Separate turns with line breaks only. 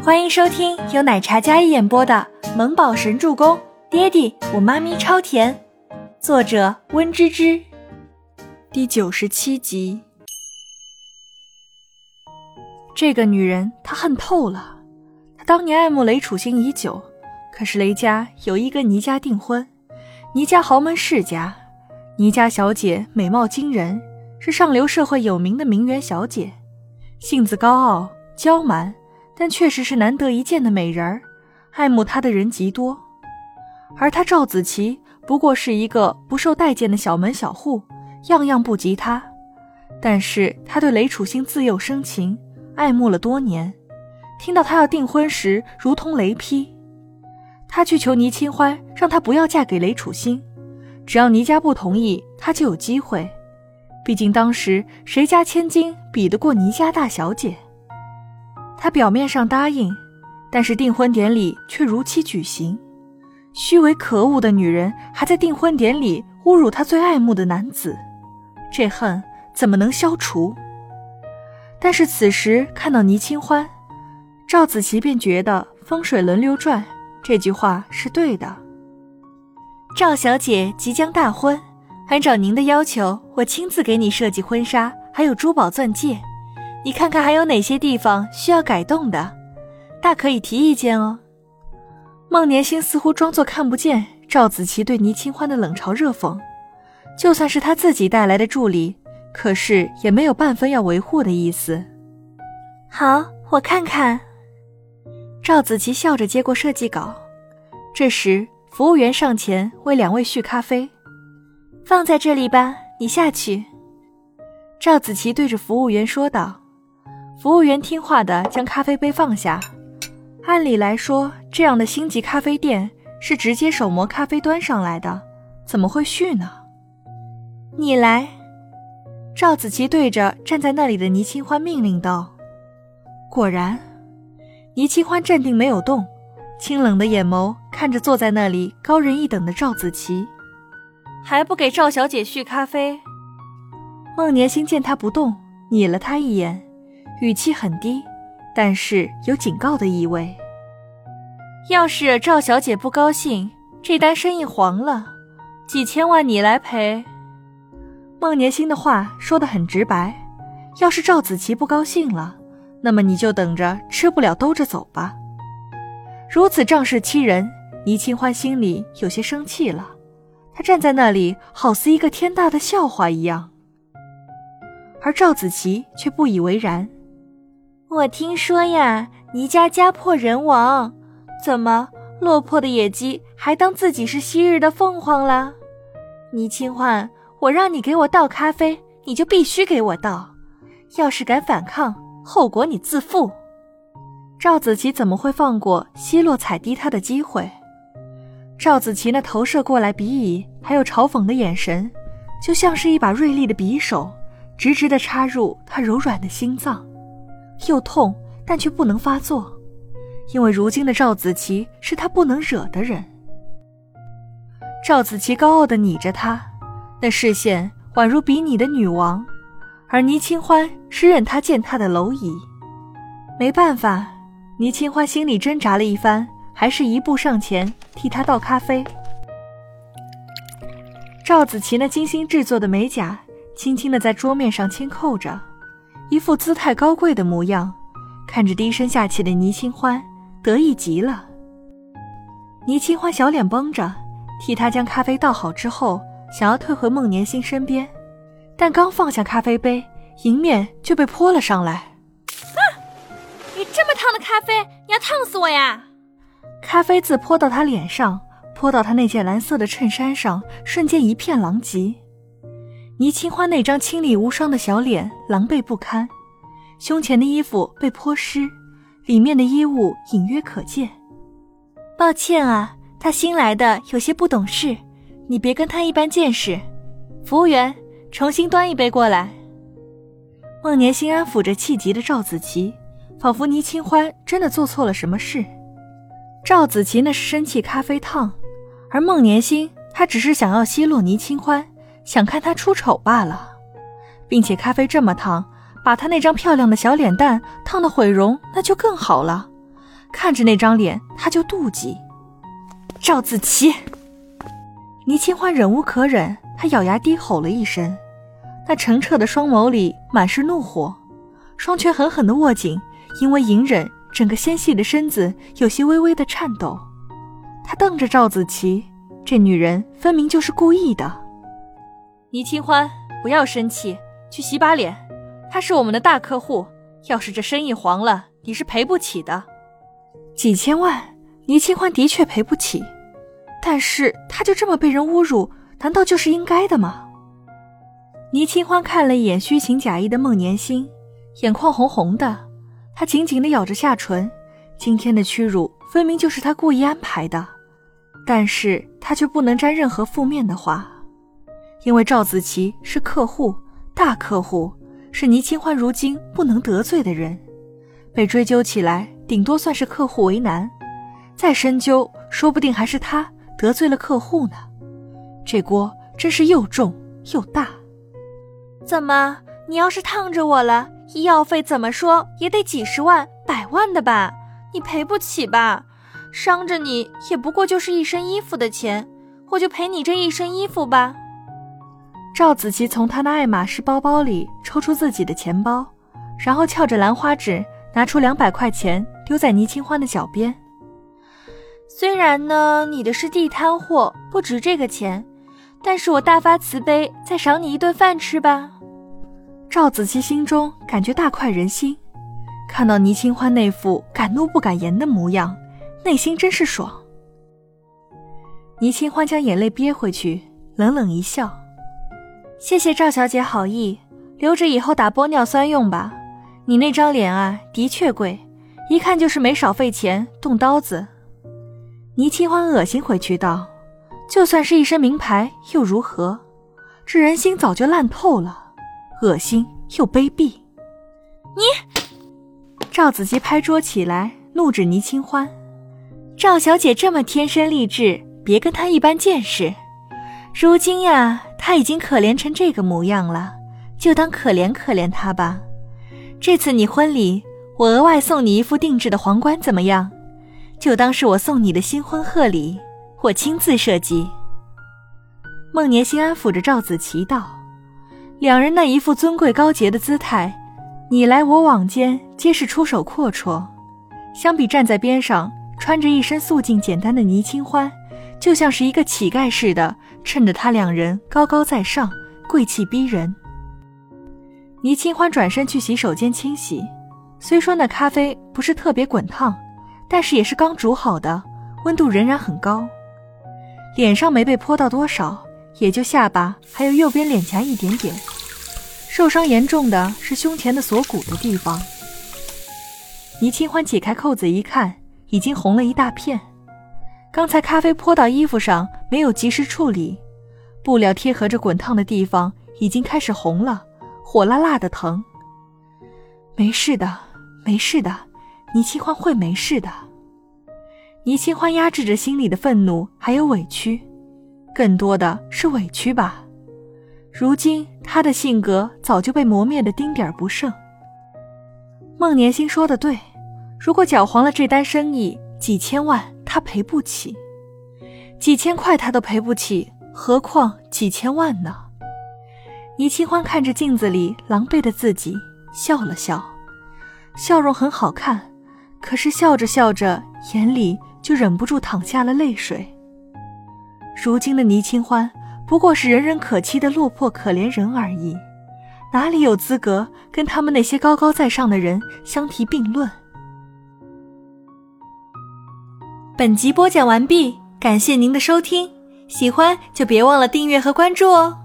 欢迎收听由奶茶嘉一演播的《萌宝神助攻》，爹地我妈咪超甜，作者温芝芝。第九十七集。这个女人，她恨透了。她当年爱慕雷楚星已久，可是雷家有意跟倪家订婚。倪家豪门世家，倪家小姐美貌惊人，是上流社会有名的名媛小姐，性子高傲娇蛮。但确实是难得一见的美人儿，爱慕她的人极多，而他赵子琪不过是一个不受待见的小门小户，样样不及他。但是他对雷楚星自幼生情，爱慕了多年。听到他要订婚时，如同雷劈。他去求倪清欢，让他不要嫁给雷楚星，只要倪家不同意，他就有机会。毕竟当时谁家千金比得过倪家大小姐？他表面上答应，但是订婚典礼却如期举行。虚伪可恶的女人还在订婚典礼侮辱她最爱慕的男子，这恨怎么能消除？但是此时看到倪清欢，赵子琪便觉得风水轮流转这句话是对的。赵小姐即将大婚，按照您的要求，我亲自给你设计婚纱，还有珠宝钻戒。你看看还有哪些地方需要改动的，大可以提意见哦。孟年星似乎装作看不见赵子琪对倪清欢的冷嘲热讽，就算是他自己带来的助理，可是也没有半分要维护的意思。好，我看看。赵子琪笑着接过设计稿，这时服务员上前为两位续咖啡，放在这里吧，你下去。赵子琪对着服务员说道。服务员听话的将咖啡杯放下。按理来说，这样的星级咖啡店是直接手磨咖啡端上来的，怎么会续呢？你来。赵子琪对着站在那里的倪清欢命令道。果然，倪清欢镇定没有动，清冷的眼眸看着坐在那里高人一等的赵子琪，还不给赵小姐续咖啡？孟年星见他不动，睨了他一眼。语气很低，但是有警告的意味。要是赵小姐不高兴，这单生意黄了，几千万你来赔。孟年星的话说得很直白。要是赵子琪不高兴了，那么你就等着吃不了兜着走吧。如此仗势欺人，倪清欢心里有些生气了。他站在那里，好似一个天大的笑话一样，而赵子琪却不以为然。我听说呀，倪家家破人亡，怎么落魄的野鸡还当自己是昔日的凤凰了？倪清欢，我让你给我倒咖啡，你就必须给我倒。要是敢反抗，后果你自负。赵子琪怎么会放过奚落踩低他的机会？赵子琪那投射过来鄙夷还有嘲讽的眼神，就像是一把锐利的匕首，直直的插入他柔软的心脏。又痛，但却不能发作，因为如今的赵子琪是他不能惹的人。赵子琪高傲的睨着他，那视线宛如比拟的女王，而倪清欢是任他践踏的蝼蚁。没办法，倪清欢心里挣扎了一番，还是一步上前替他倒咖啡。赵子琪那精心制作的美甲，轻轻的在桌面上轻扣着。一副姿态高贵的模样，看着低声下气的倪清欢，得意极了。倪清欢小脸绷着，替他将咖啡倒好之后，想要退回孟年星身边，但刚放下咖啡杯，迎面就被泼了上来。
啊！你这么烫的咖啡，你要烫死我呀！
咖啡渍泼到他脸上，泼到他那件蓝色的衬衫上，瞬间一片狼藉。倪清欢那张清丽无双的小脸狼狈不堪，胸前的衣服被泼湿，里面的衣物隐约可见。抱歉啊，他新来的，有些不懂事，你别跟他一般见识。服务员，重新端一杯过来。孟年心安抚着气急的赵子琪，仿佛倪清欢真的做错了什么事。赵子琪那是生气咖啡烫，而孟年心他只是想要奚落倪清欢。想看他出丑罢了，并且咖啡这么烫，把他那张漂亮的小脸蛋烫得毁容，那就更好了。看着那张脸，他就妒忌。赵子琪，倪清欢忍无可忍，他咬牙低吼了一声，那澄澈的双眸里满是怒火，双拳狠狠地握紧，因为隐忍，整个纤细的身子有些微微的颤抖。他瞪着赵子琪，这女人分明就是故意的。倪清欢，不要生气，去洗把脸。他是我们的大客户，要是这生意黄了，你是赔不起的。几千万。倪清欢的确赔不起，但是他就这么被人侮辱，难道就是应该的吗？倪清欢看了一眼虚情假意的孟年心，眼眶红红的，他紧紧地咬着下唇。今天的屈辱分明就是他故意安排的，但是他却不能沾任何负面的话，因为赵子琪是客户，大客户，是倪清欢如今不能得罪的人，被追究起来，顶多算是客户为难。再深究，说不定还是他得罪了客户呢。这锅真是又重又大。
怎么，你要是烫着我了，医药费怎么说也得几十万、百万的吧？你赔不起吧？伤着你也不过就是一身衣服的钱，我就赔你这一身衣服吧。
赵子琪从他的爱马仕包包里抽出自己的钱包，然后翘着兰花指，拿出两百块钱丢在倪清欢的脚边。
虽然呢，你的是地摊货，不值这个钱，但是我大发慈悲，再赏你一顿饭吃吧。
赵子期心中感觉大快人心，看到倪清欢那副敢怒不敢言的模样，内心真是爽。倪清欢将眼泪憋回去，冷冷一笑：“谢谢赵小姐好意，留着以后打玻尿酸用吧。你那张脸啊，的确贵，一看就是没少费钱动刀子。”倪清欢恶心回去道：“就算是一身名牌又如何？这人心早就烂透了，恶心又卑鄙。”
你，
赵子琪拍桌起来，怒指倪清欢：“赵小姐这么天生丽质，别跟她一般见识。如今呀，他已经可怜成这个模样了，就当可怜可怜他吧。这次你婚礼，我额外送你一副定制的皇冠，怎么样？”就当是我送你的新婚贺礼，我亲自设计。孟年心安抚着赵子琪道：“两人那一副尊贵高洁的姿态，你来我往间皆是出手阔绰。相比站在边上穿着一身素净简单的倪清欢，就像是一个乞丐似的，衬着他两人高高在上，贵气逼人。”倪清欢转身去洗手间清洗，虽说那咖啡不是特别滚烫。但是也是刚煮好的，温度仍然很高。脸上没被泼到多少，也就下巴还有右边脸颊一点点。受伤严重的是胸前的锁骨的地方。倪清欢解开扣子一看，已经红了一大片。刚才咖啡泼到衣服上，没有及时处理，布料贴合着滚烫的地方已经开始红了，火辣辣的疼。没事的，没事的。倪清欢会没事的。倪清欢压制着心里的愤怒还有委屈，更多的是委屈吧。如今他的性格早就被磨灭的丁点不剩。孟年星说的对，如果搅黄了这单生意，几千万他赔不起，几千块他都赔不起，何况几千万呢？倪清欢看着镜子里狼狈的自己，笑了笑，笑容很好看。可是笑着笑着，眼里就忍不住淌下了泪水。如今的倪清欢不过是人人可欺的落魄可怜人而已，哪里有资格跟他们那些高高在上的人相提并论？本集播讲完毕，感谢您的收听，喜欢就别忘了订阅和关注哦。